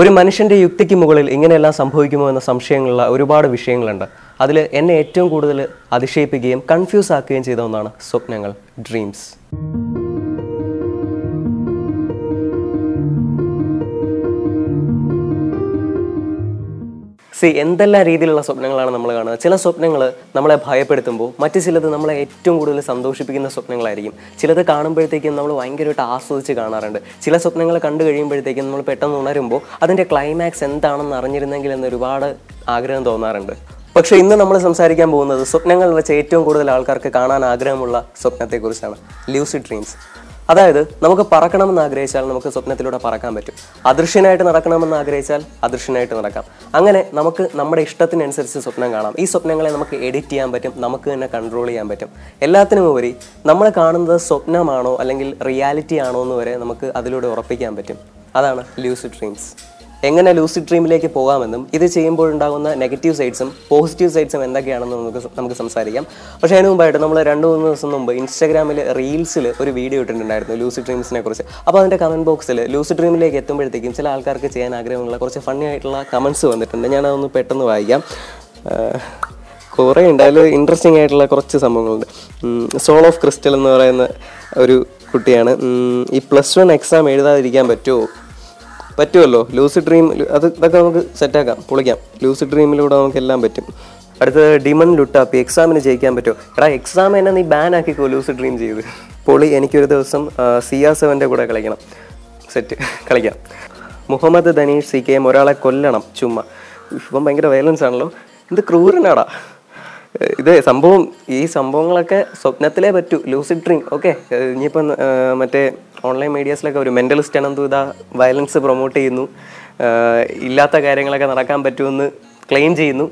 ഒരു മനുഷ്യന്റെ യുക്തിക്ക് മുകളിൽ ഇങ്ങനെയെല്ലാം സംഭവിക്കുമോ എന്ന സംശയങ്ങളുള്ള ഒരുപാട് വിഷയങ്ങളുണ്ട്. അതിൽ എന്നെ ഏറ്റവും കൂടുതൽ അതിശയിപ്പിക്കുകയും കൺഫ്യൂസ് ആക്കുകയും ചെയ്ത ഒന്നാണ് സ്വപ്നങ്ങൾ ഡ്രീംസ് സി എന്തെല്ലാം രീതിയിലുള്ള സ്വപ്നങ്ങളാണ് നമ്മൾ കാണുന്നത്? ചില സ്വപ്നങ്ങൾ നമ്മളെ ഭയപ്പെടുത്തുമ്പോൾ മറ്റു ചിലത് നമ്മളെ ഏറ്റവും കൂടുതൽ സന്തോഷിപ്പിക്കുന്ന സ്വപ്നങ്ങളായിരിക്കും. ചിലത് കാണുമ്പോഴത്തേക്കും നമ്മൾ ഭയങ്കരമായിട്ട് ആസ്വദിച്ച് കാണാറുണ്ട്. ചില സ്വപ്നങ്ങൾ കണ്ടു കഴിയുമ്പോഴത്തേക്കും നമ്മൾ പെട്ടെന്ന് ഉണരുമ്പോൾ അതിന്റെ ക്ലൈമാക്സ് എന്താണെന്ന് അറിഞ്ഞിരുന്നെങ്കിൽ എന്ന് ഒരുപാട് ആഗ്രഹം തോന്നാറുണ്ട്. പക്ഷെ ഇന്ന് നമ്മൾ സംസാരിക്കാൻ പോകുന്നത് സ്വപ്നങ്ങൾ വെച്ച് ഏറ്റവും കൂടുതൽ ആൾക്കാർക്ക് കാണാൻ ആഗ്രഹമുള്ള സ്വപ്നത്തെക്കുറിച്ചാണ്. ലൂസിഡ് ഡ്രീംസ് അതായത് നമുക്ക് പറക്കണമെന്ന് ആഗ്രഹിച്ചാൽ നമുക്ക് സ്വപ്നത്തിലൂടെ പറക്കാൻ പറ്റും. അദൃശ്യനായിട്ട് നടക്കണമെന്ന് ആഗ്രഹിച്ചാൽ അദൃശ്യനായിട്ട് നടക്കാം. അങ്ങനെ നമുക്ക് നമ്മുടെ ഇഷ്ടത്തിനനുസരിച്ച് സ്വപ്നം കാണാം. ഈ സ്വപ്നങ്ങളെ നമുക്ക് എഡിറ്റ് ചെയ്യാൻ പറ്റും. നമുക്ക് തന്നെ കൺട്രോൾ ചെയ്യാൻ പറ്റും. എല്ലാത്തിനും ഉപരി നമ്മൾ കാണുന്നത് സ്വപ്നമാണോ അല്ലെങ്കിൽ റിയാലിറ്റി ആണോ എന്ന് വരെ നമുക്ക് അതിലൂടെ ഉറപ്പിക്കാൻ പറ്റും. അതാണ് ലൂസിഡ് ഡ്രീംസ് എങ്ങനെ ലൂസിഡ് ഡ്രീമിലേക്ക് പോകാമെന്നും ഇത് ചെയ്യുമ്പോൾ ഉണ്ടാകുന്ന നെഗറ്റീവ് സൈഡ്സും പോസിറ്റീവ് സൈഡ്സും എന്തൊക്കെയാണെന്ന് നമുക്ക് നമുക്ക് സംസാരിക്കാം. പക്ഷേ അതിന് മുമ്പായിട്ട് നമ്മൾ രണ്ട് മൂന്ന് ദിവസം മുമ്പ് ഇൻസ്റ്റാഗ്രാമിൽ റീൽസിൽ ഒരു വീഡിയോ ഇട്ടിട്ടുണ്ടായിരുന്നു ലൂസിഡ് ഡ്രീംസിനെ കുറിച്ച്. അപ്പോൾ അതിന്റെ കമന്റ് ബോക്സിൽ ലൂസിഡ് ഡ്രീമിലേക്ക് എത്തുമ്പോഴത്തേക്കും ചില ആൾക്കാർക്ക് ചെയ്യാൻ ആഗ്രഹമുള്ള കുറച്ച് ഫണ്ണി ആയിട്ടുള്ള കമൻസ് വന്നിട്ടുണ്ട്. ഞാനതൊന്ന് പെട്ടെന്ന് വായിക്കാം. കുറേ ഉണ്ട്. അതിൽ ഇൻട്രസ്റ്റിംഗ് ആയിട്ടുള്ള കുറച്ച് സംഭവങ്ങളുണ്ട്. സോൾ ഓഫ് ക്രിസ്റ്റൽ എന്ന് പറയുന്ന ഒരു കുട്ടിയാണ്. ഈ പ്ലസ് വൺ എക്സാം എഴുതാതിരിക്കാൻ പറ്റുമോ? പറ്റുമല്ലോ? ലൂസിഡ് ഡ്രീം അത് ഇതൊക്കെ നമുക്ക് സെറ്റാക്കാം പൊളിക്കാം. ലൂസിഡ് ഡ്രീമിലൂടെ നമുക്ക് എല്ലാം പറ്റും. അടുത്തത് ഡിമൺ ലുട്ടാപ്പി എക്സാമിന് ജയിക്കാൻ പറ്റുമോ? എടാ എക്സാം എന്നെ നീ ബാൻ ആക്കിക്കോ ലൂസ് ഡ്രീം ചെയ്ത്. പൊളി എനിക്കൊരു ദിവസം സിയാ സെവന്റെ കൂടെ കളിക്കണം. സെറ്റ് കളിക്കാം. Muhammad Dhaneesh C K M ഒരാളെ കൊല്ലണം ചുമ്മാ. ഇപ്പം ഭയങ്കര വയലൻസ് ആണല്ലോ. എന്ത് ക്രൂരനാടാ. ഇത് സംഭവം ഈ സംഭവങ്ങളൊക്കെ സ്വപ്നത്തിലേ പറ്റൂ. ലൂസിഡ് ഡ്രീം ഓക്കെ ഇനിയിപ്പം മറ്റേ ഓൺലൈൻ മീഡിയാസിലൊക്കെ ഒരു മെന്റലിസ്റ്റ് ഇതാ വയലൻസ് പ്രൊമോട്ട് ചെയ്യുന്നു. ഇല്ലാത്ത കാര്യങ്ങളൊക്കെ നടക്കാൻ പറ്റുമെന്ന് ക്ലെയിം ചെയ്യുന്നു.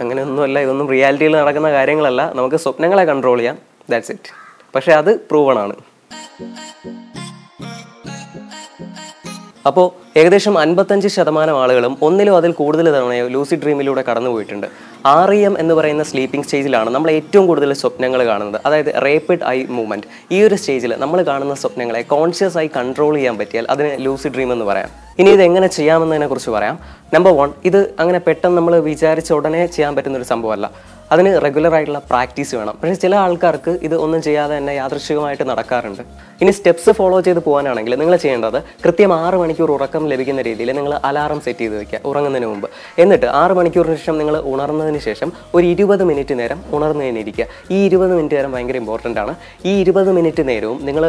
അങ്ങനെയൊന്നുമല്ല ഇതൊന്നും റിയാലിറ്റിയിൽ നടക്കുന്ന കാര്യങ്ങളല്ല. നമുക്ക് സ്വപ്നങ്ങളെ കൺട്രോൾ ചെയ്യാം. ദാറ്റ്സ് ഇറ്റ് പക്ഷേ അത് പ്രൂവണാണ് അപ്പോൾ ഏകദേശം അൻപത്തഞ്ച് ശതമാനം ആളുകളും ഒന്നിലും അതിൽ കൂടുതൽ തവണയോ ലൂസി ഡ്രീമിലൂടെ കടന്നുപോയിട്ടുണ്ട് ആർ ഇ എം എന്ന് പറയുന്ന സ്ലീപ്പിംഗ് സ്റ്റേജിലാണ് നമ്മൾ ഏറ്റവും കൂടുതൽ സ്വപ്നങ്ങൾ കാണുന്നത്. അതായത് റേപ്പിഡ് ഐ മൂവ്മെന്റ് ഈ ഒരു സ്റ്റേജിൽ നമ്മൾ കാണുന്ന സ്വപ്നങ്ങളെ കോൺഷ്യസ് ആയി കൺട്രോൾ ചെയ്യാൻ പറ്റിയാൽ അതിന് ലൂസി ഡ്രീം എന്ന് പറയാം. ഇനി ഇത് എങ്ങനെ ചെയ്യാമെന്നതിനെ കുറിച്ച് പറയാം. നമ്പർ വൺ ഇത് അങ്ങനെ പെട്ടെന്ന് നമ്മൾ വിചാരിച്ച ഉടനെ ചെയ്യാൻ പറ്റുന്ന ഒരു സംഭവമല്ല. അതിന് റെഗുലർ ആയിട്ടുള്ള പ്രാക്ടീസ് വേണം. പക്ഷേ ചില ആൾക്കാർക്ക് ഇത് ഒന്നും ചെയ്യാതെ തന്നെ യാദൃശികമായിട്ട് നടക്കാറുണ്ട്. ഇനി സ്റ്റെപ്സ് ഫോളോ ചെയ്ത് പോകാനാണെങ്കിൽ നിങ്ങൾ ചെയ്യേണ്ടത് കൃത്യം ആറ് മണിക്കൂർ ഉറക്കം ലഭിക്കുന്ന രീതിയിൽ നിങ്ങൾ അലാറം സെറ്റ് ചെയ്ത് വെക്കുക ഉറങ്ങുന്നതിന് മുമ്പ്. എന്നിട്ട് ആറ് മണിക്കൂറിന് ശേഷം നിങ്ങൾ ഉണർന്നതിന് ശേഷം ഒരു ഇരുപത് മിനിറ്റ് നേരം ഉണർന്നു കഴിഞ്ഞിരിക്കുക ഈ ഇരുപത് മിനിറ്റ് നേരം ഭയങ്കര ഇമ്പോർട്ടന്റ് ആണ്. ഈ ഇരുപത് മിനിറ്റ് നേരവും നിങ്ങൾ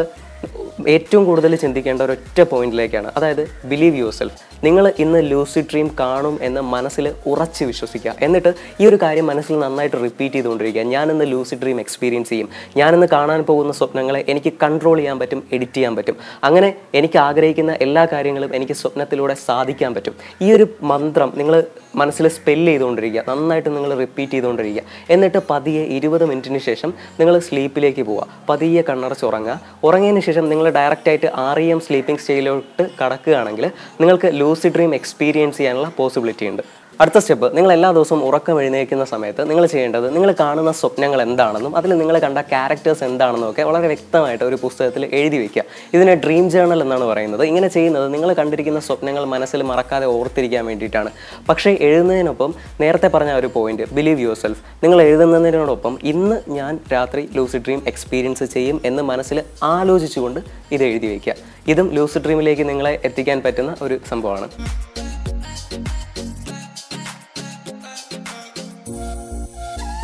ഏറ്റവും കൂടുതൽ ചിന്തിക്കേണ്ട ഒരൊറ്റ പോയിന്റിലേക്കാണ് അതായത് ബിലീവ് യുവർ സെൽഫ് നിങ്ങൾ ഇന്ന് ലൂസി ഡ്രീം കാണും എന്ന് മനസ്സിൽ ഉറച്ച് വിശ്വസിക്കുക. എന്നിട്ട് ഈ ഒരു കാര്യം മനസ്സിൽ നന്നായിട്ട് റിപ്പീറ്റ് ചെയ്തുകൊണ്ടിരിക്കുക. ഞാനിന്ന് ലൂസി ഡ്രീം എക്സ്പീരിയൻസ് ചെയ്യും. ഞാനിന്ന് കാണാൻ പോകുന്ന സ്വപ്നങ്ങളെ എനിക്ക് കൺട്രോൾ ചെയ്യാൻ പറ്റും എഡിറ്റ് ചെയ്യാൻ പറ്റും. അങ്ങനെ എനിക്ക് ആഗ്രഹിക്കുന്ന എല്ലാ കാര്യങ്ങളും എനിക്ക് സ്വപ്നത്തിലൂടെ സാധിക്കാൻ പറ്റും. ഈ ഒരു മന്ത്രം നിങ്ങൾ മനസ്സിൽ സ്പെല്ല് ചെയ്തുകൊണ്ടിരിക്കുക. നന്നായിട്ട് നിങ്ങൾ റിപ്പീറ്റ് ചെയ്തുകൊണ്ടിരിക്കുക. എന്നിട്ട് പതിയെ ഇരുപത് മിനിറ്റിന് ശേഷം നിങ്ങൾ സ്ലീപ്പിലേക്ക് പോവുക. പതിയെ കണ്ണടച്ച് ഉറങ്ങുക. ഉറങ്ങിയതിന് ശേഷം നിങ്ങൾ ഡയറക്റ്റായിട്ട് ആർ ഇ എം സ്ലീപ്പിംഗ് സ്റ്റേയിലോട്ട് കടക്കുകയാണെങ്കിൽ നിങ്ങൾക്ക് ലൂസി ഡ്രീം എക്സ്പീരിയൻസ് ചെയ്യാനുള്ള പോസിബിലിറ്റി ഉണ്ട്. അടുത്ത സ്റ്റെപ്പ് നിങ്ങൾ എല്ലാ ദിവസവും ഉറക്കം എഴുന്നേൽക്കുന്ന സമയത്ത് നിങ്ങൾ ചെയ്യേണ്ടത് നിങ്ങൾ കാണുന്ന സ്വപ്നങ്ങൾ എന്താണെന്നും അതിൽ നിങ്ങൾ കണ്ട ക്യാരക്ടേഴ്സ് എന്താണെന്നും ഒക്കെ വളരെ വ്യക്തമായിട്ട് ഒരു പുസ്തകത്തിൽ എഴുതി വെക്കുക. ഇതിനെ ഡ്രീം ജേണൽ എന്നാണ് പറയുന്നത്. ഇങ്ങനെ ചെയ്യുന്നത് നിങ്ങൾ കണ്ടിരിക്കുന്ന സ്വപ്നങ്ങൾ മനസ്സിൽ മറക്കാതെ ഓർത്തിരിക്കാൻ വേണ്ടിയിട്ടാണ്. പക്ഷേ എഴുതുന്നതിനൊപ്പം നേരത്തെ പറഞ്ഞ ഒരു പോയിന്റ് ബിലീവ് യുവർ സെൽഫ് നിങ്ങൾ എഴുതുന്നതിനോടൊപ്പം ഇന്ന് ഞാൻ രാത്രി ലൂസിഡ് ഡ്രീം എക്സ്പീരിയൻസ് ചെയ്യും എന്ന് മനസ്സിൽ ആലോചിച്ചുകൊണ്ട് ഇത് എഴുതി വയ്ക്കുക ഇതും ലൂസിഡ് ഡ്രീമിലേക്ക് നിങ്ങളെ എത്തിക്കാൻ പറ്റുന്ന ഒരു സംഭവമാണ്.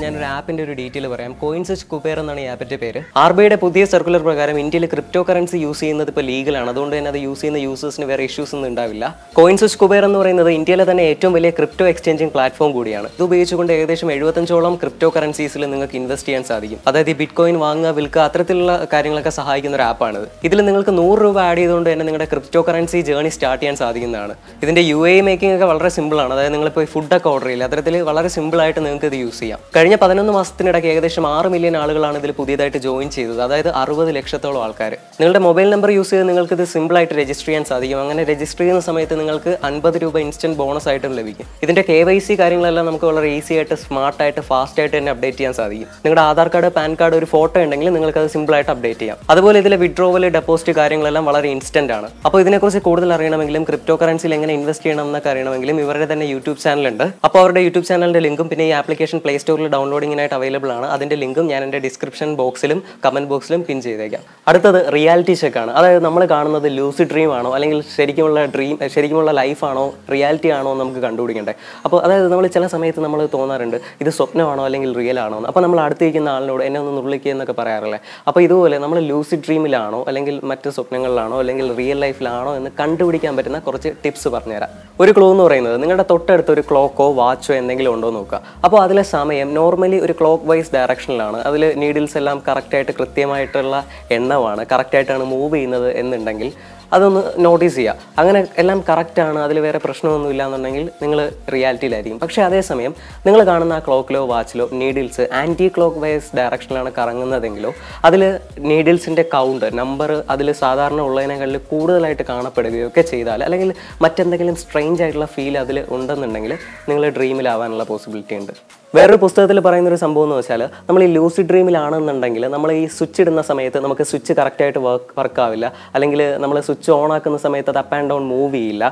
ഞാനൊരു ആപ്പിന്റെ ഒരു ഡീറ്റെയിൽ പറയാം. കോയിൻസ് കുബേർ എന്നാണ് ഈ ആപ്പിന്റെ പേര്. ആർ ബിയുടെ പുതിയ സർക്കുലർ പ്രകാരം ഇന്ത്യയിൽ ക്രിപ്റ്റോ കറൻസി യൂസ് ചെയ്യുന്നത് ഇപ്പോൾ ലീഗലാണ് അതുകൊണ്ട് തന്നെ അത് യൂസ് ചെയ്യുന്ന യൂസേഴ്സിന് വേറെ ഇഷ്യൂസ് ഒന്നും ഉണ്ടാവില്ല. കോയിൻസ് കുബേർ എന്ന് പറയുന്നത് ഇന്ത്യയിലെ തന്നെ ഏറ്റവും വലിയ ക്രിപ്റ്റോ എക്സ്ചേഞ്ചിങ് പ്ലാറ്റ്ഫോം കൂടിയാണ്. ഇത് ഉപയോഗിച്ചുകൊണ്ട് ഏകദേശം എഴുപത്തഞ്ചോളം ക്രിപ്റ്റോ കറൻസീസിൽ നിങ്ങൾക്ക് ഇൻവെസ്റ്റ് ചെയ്യാൻ സാധിക്കും. അതായത് ഈ ബിറ്റ് കോയിൻ വാങ്ങുക വിൽക്കുക അത്തരത്തിലുള്ള കാര്യങ്ങളൊക്കെ സഹായിക്കുന്ന ഒരു ആപ്പാണിത് ഇതിൽ നിങ്ങൾക്ക് നൂറ് രൂപ ആഡ് ചെയ്തുകൊണ്ട് തന്നെ നിങ്ങളുടെ ക്രിപ്റ്റോ കറൻസി ജേണി സ്റ്റാർട്ട് ചെയ്യാൻ സാധിക്കുന്നതാണ്. ഇതിന്റെ യു എ മേക്കിംഗ് ഒക്കെ വളരെ സിമ്പിൾ ആണ്. അതായത് നിങ്ങൾ ഇപ്പോൾ ഫുഡൊക്കെ ഓർഡർ ചെയ്യില്ല അത്തരത്തിൽ വളരെ സിമ്പിൾ ആയിട്ട് നിങ്ങൾക്ക് ഇത് യൂസ് ചെയ്യാം. കഴിഞ്ഞ പതിനൊന്ന് മാസത്തിനിടയ്ക്ക് ഏകദേശം ആറ് മില്യൺ ആളുകളാണ് ഇതിൽ പുതിയതായിട്ട് ജോയിൻ ചെയ്തത്. അതായത് അറുപത് ലക്ഷത്തോളം ആൾക്കാർ നിങ്ങളുടെ മൊബൈൽ നമ്പർ യൂസ് ചെയ്ത് നിങ്ങൾക്ക് ഇത് സിമ്പിളായിട്ട് രജിസ്റ്റർ ചെയ്യാൻ സാധിക്കും. അങ്ങനെ രജിസ്റ്റർ ചെയ്യുന്ന സമയത്ത് നിങ്ങൾക്ക് അൻപത് രൂപ ഇൻസ്റ്റന്റ് ബോണസ് ആയിട്ടും ലഭിക്കും. ഇതിന്റെ കെ വൈ സി കാര്യങ്ങളെല്ലാം നമുക്ക് വളരെ ഈസി ആയിട്ട് സ്മാർട്ട് ആയിട്ട് ഫാസ്റ്റ് ആയിട്ട് തന്നെ അപ്ഡേറ്റ് ചെയ്യാൻ സാധിക്കും. നിങ്ങളുടെ ആധാർ കാർഡ് പാൻ കാർഡ് ഒരു ഫോട്ടോ ഉണ്ടെങ്കിൽ നിങ്ങൾക്ക് അത് സിമ്പിൾ ആയിട്ട് അപ്ഡേറ്റ് ചെയ്യാം. അതുപോലെ ഇതിലെ വിഡ്രോവൽ ഡെപ്പോസിറ്റ് കാര്യങ്ങളെല്ലാം വളരെ ഇൻസ്റ്റന്റ് ആണ്. അപ്പോൾ ഇതിനെക്കുറിച്ച് കൂടുതൽ അറിയണമെങ്കിലും ക്രിപ്റ്റോ കറൻസിയിൽ എങ്ങനെ ഇൻവെസ്റ്റ് ചെയ്യണം എന്നൊക്കെ അറിയണമെങ്കിലും ഇവരുടെ തന്നെ യൂട്യൂബ് ചാനലുണ്ട് അപ്പോൾ അവരുടെ യൂട്യൂബ് ചാനലിന്റെ ലിങ്കും പിന്നെ ഈ ആപ്ലിക്കേഷൻ പ്ലേ സ്റ്റോറിൽ ഡൗൺലോഡിങ്ങിനായിട്ട് അവൈലബിൾ ആണ്. അതിന്റെ ലിങ്കും ഞാൻ എന്റെ ഡിസ്ക്രിപ്ഷൻ ബോക്സിലും കമന്റ് ബോക്സിലും പിൻ ചെയ്തേക്കാം. അടുത്തത് റിയാലിറ്റി ചെക്ക് ആണ്. അതായത് നമ്മൾ കാണുന്നത് ലൂസി ഡ്രീം ആണോ അല്ലെങ്കിൽ ശരിക്കുമുള്ള ഡ്രീം ശരിക്കുമുള്ള ലൈഫാണോ റിയാലിറ്റി ആണോ എന്ന് നമുക്ക് കണ്ടുപിടിക്കണ്ടേ. അപ്പോൾ അതായത് നമ്മൾ ചില സമയത്ത് നമ്മൾ തോന്നാറുണ്ട് ഇത് സ്വപ്നമാണോ അല്ലെങ്കിൽ റിയൽ ആണോ അപ്പോൾ നമ്മൾ അടുത്തിരിക്കുന്ന ആളിനോട് എന്നെ ഒന്ന് നുള്ളിക്കുക എന്നൊക്കെ പറയാറില്ലേ. അപ്പോൾ ഇതുപോലെ നമ്മൾ ലൂസി ഡ്രീമിലാണോ അല്ലെങ്കിൽ മറ്റ് സ്വപ്നങ്ങളിലാണോ അല്ലെങ്കിൽ റിയൽ ലൈഫിലാണോ എന്ന് കണ്ടുപിടിക്കാൻ പറ്റുന്ന കുറച്ച് ടിപ്സ് പറഞ്ഞുതരാം. ഒരു ക്ലൂ എന്ന് പറയുന്നത് നിങ്ങളുടെ തൊട്ടടുത്ത് ഒരു ക്ലോക്കോ വാച്ചോ എന്തെങ്കിലും ഉണ്ടോ നോക്കുക. അപ്പോൾ അതിലെ സമയം നോർമലി ഒരു ക്ലോക്ക് വൈസ് ഡയറക്ഷനിലാണ് അതിൽ നീഡിൽസ് എല്ലാം കറക്റ്റായിട്ട് കൃത്യമായിട്ടുള്ള എണ്ണമാണ് കറക്റ്റായിട്ടാണ് മൂവ് ചെയ്യുന്നത് എന്നുണ്ടെങ്കിൽ അതൊന്ന് നോട്ടീസ് ചെയ്യുക അങ്ങനെ എല്ലാം കറക്റ്റാണ് അതിൽ വേറെ പ്രശ്നമൊന്നുമില്ല എന്നുണ്ടെങ്കിൽ നിങ്ങൾ റിയാലിറ്റിയിലായിരിക്കും പക്ഷേ അതേസമയം നിങ്ങൾ കാണുന്ന ആ ക്ലോക്കിലോ വാച്ചിലോ നീഡിൽസ് ആന്റി ക്ലോക്ക് വൈസ് ഡയറക്ഷനിലാണ് കറങ്ങുന്നതെങ്കിലോ അതിൽ നീഡിൽസിന്റെ കൗണ്ട് നമ്പർ അതിൽ സാധാരണ ഉള്ളതിനേക്കാളിൽ കൂടുതലായിട്ട് കാണപ്പെടുകയോ ഒക്കെ ചെയ്താൽ അല്ലെങ്കിൽ മറ്റെന്തെങ്കിലും സ്ട്രെയിഞ്ച് ആയിട്ടുള്ള ഫീൽ അതിൽ ഉണ്ടെന്നുണ്ടെങ്കിൽ നിങ്ങൾ ഡ്രീമിലാവാനുള്ള പോസിബിലിറ്റി ഉണ്ട്. വേറൊരു പുസ്തകത്തിൽ പറയുന്ന ഒരു സംഭവം എന്ന് വെച്ചാൽ നമ്മൾ ഈ ലൂസി ഡ്രീമിലാണെന്നുണ്ടെങ്കിൽ നമ്മൾ ഈ സ്വിച്ച് ഇടുന്ന സമയത്ത് നമുക്ക് സ്വിച്ച് കറക്റ്റായിട്ട് വർക്ക് വർക്ക് ആവില്ല. അല്ലെങ്കിൽ നമ്മൾ സ്വിച്ച് ഓൺ ആക്കുന്ന സമയത്ത് അത് അപ്പ് ആൻഡ് ഡൗൺ മൂവ് ചെയ്യില്ല.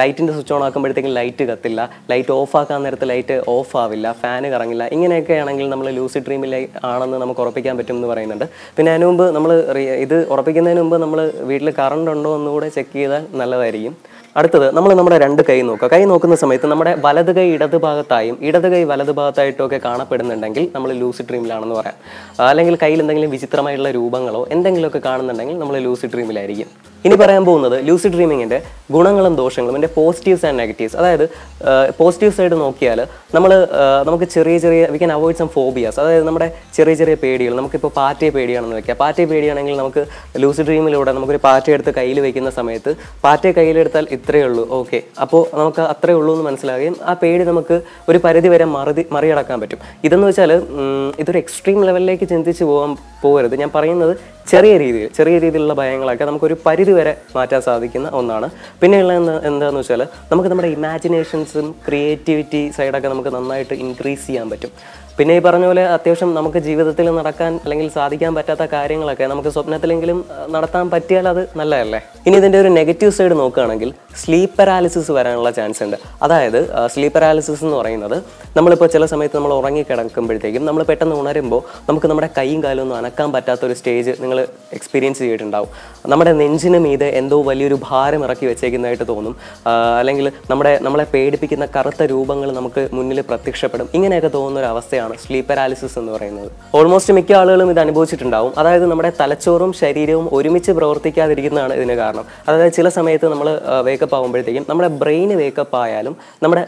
ലൈറ്റിന്റെ സ്വിച്ച് ഓൺ ആക്കുമ്പോഴത്തേക്കും ലൈറ്റ് കത്തില്ല. ലൈറ്റ് ഓഫ് ആക്കാൻ നേരത്തെ ലൈറ്റ് ഓഫ് ആവില്ല. ഫാന് കറങ്ങില്ല. ഇങ്ങനെയൊക്കെ ആണെങ്കിൽ നമ്മൾ ലൂസി ഡ്രീമിൽ ആണെന്ന് നമുക്ക് ഉറപ്പിക്കാൻ പറ്റും എന്ന് പറയുന്നുണ്ട്. പിന്നെ അതിന് മുമ്പ് നമ്മൾ ഇത് ഉറപ്പിക്കുന്നതിന് മുമ്പ് നമ്മൾ വീട്ടിൽ കറണ്ട് ഉണ്ടോ എന്നുകൂടെ ചെക്ക് ചെയ്താൽ നല്ലതായിരിക്കും. അടുത്തത് നമ്മൾ നമ്മുടെ രണ്ട് കൈ നോക്കുക. കൈ നോക്കുന്ന സമയത്ത് നമ്മുടെ വലത് കൈ ഇടത് ഭാഗത്തായും ഇടത് കൈ വലത് ഭാഗത്തായിട്ടും ഒക്കെ കാണപ്പെടുന്നുണ്ടെങ്കിൽ നമ്മൾ ലൂസി ഡ്രീമിലാണെന്ന് പറയാം. അല്ലെങ്കിൽ കയ്യിൽ എന്തെങ്കിലും വിചിത്രമായിട്ടുള്ള രൂപങ്ങളോ എന്തെങ്കിലുമൊക്കെ കാണുന്നുണ്ടെങ്കിൽ നമ്മൾ ലൂസി ഡ്രീമിലായിരിക്കും ഇനി പറയാൻ പോകുന്നത് ലൂസി ഡ്രീമിങ്ങിന്റെ ഗുണങ്ങളും ദോഷങ്ങളും എന്റെ പോസിറ്റീവ്സ് ആൻഡ് നെഗറ്റീവ്സ് അതായത് പോസിറ്റീവ് സൈഡ് നോക്കിയാൽ നമ്മൾ നമുക്ക് ചെറിയ ചെറിയ we can avoid some phobias അതായത് നമ്മുടെ ചെറിയ ചെറിയ പേടികൾ നമുക്കിപ്പോൾ പാറ്റയെ പേടിയാണെന്ന് വെക്കാം. പാറ്റയെ പേടിയാണെങ്കിൽ നമുക്ക് ലൂസി ഡ്രീമിലൂടെ നമുക്കൊരു പാറ്റ എടുത്ത് കയ്യിൽ വയ്ക്കുന്ന സമയത്ത് പാറ്റയെ കയ്യിലെടുത്താൽ ഇത്രയേ ഉള്ളൂ. ഓക്കെ അപ്പോൾ നമുക്ക് അത്രയേ ഉള്ളൂ എന്ന് മനസ്സിലാകുകയും ആ പേടി നമുക്ക് ഒരു പരിധി വരെ മറുതി മറികടക്കാൻ പറ്റും. ഇതെന്ന് വെച്ചാൽ ഇതൊരു എക്സ്ട്രീം ലെവലിലേക്ക് ചിന്തിച്ച് പോകാൻ പോകരുത്. ഞാൻ പറയുന്നത് ചെറിയ രീതിയിൽ ചെറിയ രീതിയിലുള്ള ഭയങ്ങളൊക്കെ നമുക്കൊരു പരിധി വരെ മാറ്റാൻ സാധിക്കുന്ന ഒന്നാണ്. പിന്നെയുള്ള എന്താ എന്താണെന്ന് വെച്ചാൽ നമുക്ക് നമ്മുടെ ഇമാജിനേഷൻസും ക്രിയേറ്റിവിറ്റി സൈഡൊക്കെ നമുക്ക് നന്നായിട്ട് ഇൻക്രീസ് ചെയ്യാൻ പറ്റും. പിന്നെ ഈ പറഞ്ഞ പോലെ അത്യാവശ്യം നമുക്ക് ജീവിതത്തിൽ നടക്കാൻ അല്ലെങ്കിൽ സാധിക്കാൻ പറ്റാത്ത കാര്യങ്ങളൊക്കെ നമുക്ക് സ്വപ്നത്തിലെങ്കിലും നടത്താൻ പറ്റിയാൽ അത് നല്ലതല്ലേ? ഇനി ഇതിന്റെ ഒരു നെഗറ്റീവ് സൈഡ് നോക്കുകയാണെങ്കിൽ സ്ലീപ്പ് പാരാലിസിസ് വരാനുള്ള ചാൻസ് ഉണ്ട്. അതായത് സ്ലീപ്പ് പാരാലിസിസ് എന്ന് പറയുന്നത് നമ്മളിപ്പോൾ ചില സമയത്ത് നമ്മൾ ഉറങ്ങിക്കിടക്കുമ്പോഴത്തേക്കും നമ്മൾ പെട്ടെന്ന് ഉണരുമ്പോൾ നമുക്ക് നമ്മുടെ കൈയും കാലും ഒന്നും അനക്കാൻ പറ്റാത്ത ഒരു സ്റ്റേജ് നിങ്ങൾ എക്സ്പീരിയൻസ് ചെയ്തിട്ടുണ്ടാവും. നമ്മുടെ നെഞ്ചിന് മീതെ എന്തോ വലിയൊരു ഭാരം ഇറക്കി വെച്ചേക്കുന്നതായിട്ട് തോന്നും. അല്ലെങ്കിൽ നമ്മുടെ നമ്മളെ പേടിപ്പിക്കുന്ന കറുത്ത രൂപങ്ങൾ നമുക്ക് മുന്നിൽ പ്രത്യക്ഷപ്പെടും. ഇങ്ങനെയൊക്കെ തോന്നുന്ന ഒരു അവസ്ഥയാണ് സ്ലീപ്പ് പാരാലിസിസ് എന്ന് പറയുന്നത്. ഓൾമോസ്റ്റ് മിക്ക ആളുകളും ഇത് അനുഭവിച്ചിട്ടുണ്ടാവും. അതായത് നമ്മുടെ തലച്ചോറും ശരീരവും ഒരുമിച്ച് പ്രവർത്തിക്കാതിരിക്കുന്നതാണ് ഇതിന് കാരണം. അതായത് ചില സമയത്ത് നമ്മൾ വേക്കപ്പ് ആകുമ്പോഴത്തേക്കും നമ്മുടെ ബ്രെയിൻ വേക്കപ്പ് ആയാലും നമ്മുടെ